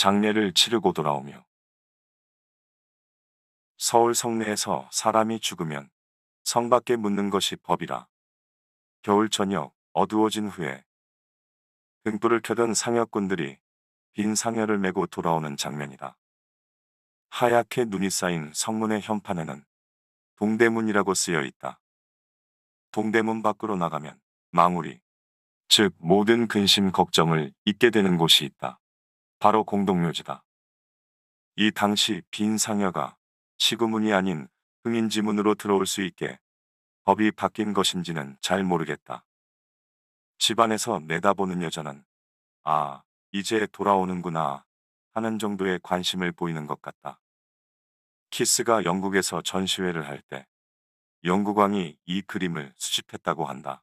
장례를 치르고 돌아오며 서울 성내에서 사람이 죽으면 성 밖에 묻는 것이 법이라. 겨울 저녁 어두워진 후에 등불을 켜던 상여꾼들이 빈 상여를 메고 돌아오는 장면이다. 하얗게 눈이 쌓인 성문의 현판에는 동대문이라고 쓰여 있다. 동대문 밖으로 나가면 망우리, 즉 모든 근심 걱정을 잊게 되는 곳이 있다. 바로 공동묘지다. 이 당시 빈 상여가 시구문이 아닌 흥인지문으로 들어올 수 있게 법이 바뀐 것인지는 잘 모르겠다. 집안에서 내다보는 여자는 아, 이제 돌아오는구나 하는 정도의 관심을 보이는 것 같다. 키스가 영국에서 전시회를 할 때 영국왕이 이 그림을 수집했다고 한다.